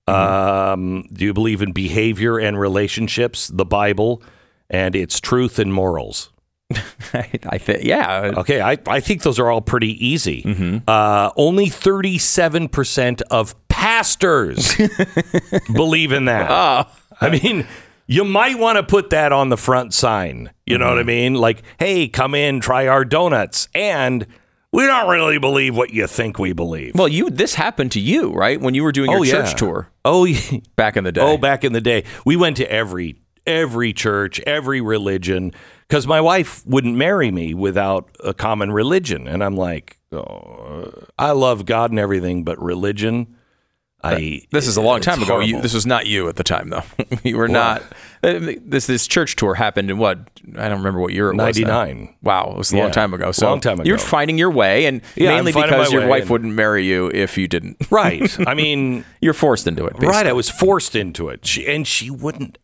[SPEAKER 1] Um, do you believe in behavior and relationships, the Bible, and its truth and morals?
[SPEAKER 2] I, I think, yeah.
[SPEAKER 1] Okay, I, I think those are all pretty easy.
[SPEAKER 2] Mm-hmm.
[SPEAKER 1] Uh, only 37% of pastors believe in that.
[SPEAKER 2] Oh.
[SPEAKER 1] I mean, you might want to put that on the front sign. You know what I
[SPEAKER 2] Mm-hmm.
[SPEAKER 1] mean? Like, hey, come in, try our donuts. And we don't really believe what you think we believe.
[SPEAKER 2] Well, you this happened to you, right? When you were doing your
[SPEAKER 1] oh,
[SPEAKER 2] church
[SPEAKER 1] yeah.
[SPEAKER 2] tour
[SPEAKER 1] Oh, yeah.
[SPEAKER 2] back in the day.
[SPEAKER 1] Oh, back in the day, we went to every every church, every religion, because my wife wouldn't marry me without a common religion, and I'm like, oh, I love God and everything, but religion, I.
[SPEAKER 2] This is a long time ago. You, this was not you at the time, though. you were not. uh, This this church tour happened in what? I don't remember what year it was.
[SPEAKER 1] 99.
[SPEAKER 2] Wow, it was a long time ago. So
[SPEAKER 1] long time
[SPEAKER 2] You're finding your way, and
[SPEAKER 1] Yeah,
[SPEAKER 2] mainly because your wife
[SPEAKER 1] and-
[SPEAKER 2] wouldn't marry you if you didn't.
[SPEAKER 1] right. I mean,
[SPEAKER 2] You're forced into it. Basically.
[SPEAKER 1] right. I was forced into it, she, and she wouldn't.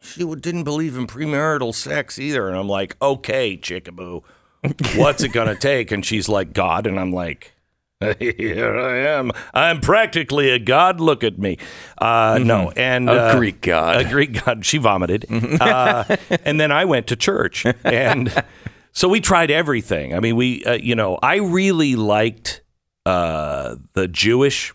[SPEAKER 1] She didn't believe in premarital sex either, and I'm like, okay, chickaboo, what's it gonna take? And she's like, God, and I'm like. Here I am. I'm practically a god. Look at me. Uh, No, and
[SPEAKER 2] Mm-hmm. A
[SPEAKER 1] uh,
[SPEAKER 2] Greek god.
[SPEAKER 1] A Greek god. She vomited, uh, and then I went to church, and so we tried everything. I mean, we, uh, you know, I really liked uh, the Jewish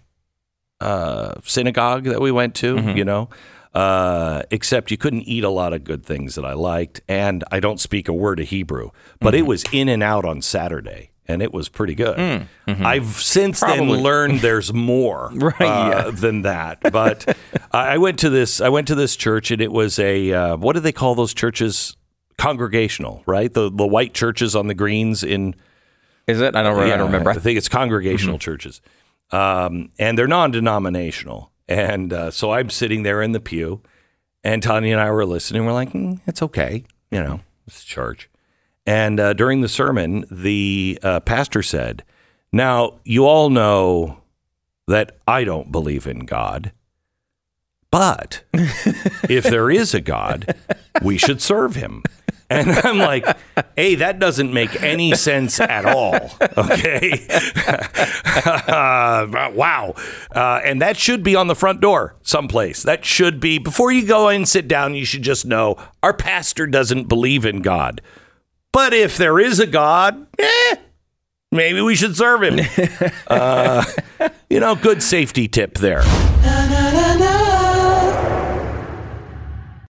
[SPEAKER 1] uh, synagogue that we went to.
[SPEAKER 2] Mm-hmm.
[SPEAKER 1] You know, uh, except you couldn't eat a lot of good things that I liked, and I don't speak a word of Hebrew, but
[SPEAKER 2] Mm-hmm.
[SPEAKER 1] it was in and out on Saturday. And it was pretty good.
[SPEAKER 2] Mm-hmm.
[SPEAKER 1] I've since
[SPEAKER 2] Probably.
[SPEAKER 1] then learned there's more
[SPEAKER 2] Right,
[SPEAKER 1] uh,
[SPEAKER 2] yeah.
[SPEAKER 1] than that. But I went to this. I went to this church, and it was a uh, what do they call those churches? Congregational, right? The the white churches on the greens in
[SPEAKER 2] Is it? I don't. I don't remember.
[SPEAKER 1] I think it's congregational churches, um, and they're non-denominational. And uh, so I'm sitting there in the pew, and Tania and I were listening. We're like, mm, it's okay, you know, it's church. And uh, during the sermon, the uh, pastor said, "Now you all know that I don't believe in God." But if there is a God, we should serve him. And I'm like, hey, that doesn't make any sense at all. Okay. Uh, wow. Uh, and that should be on the front door someplace. That should be, before you go and sit down, you should just know our pastor doesn't believe in God. But if there is a God, eh, maybe we should serve him. Uh, you know, good safety tip there.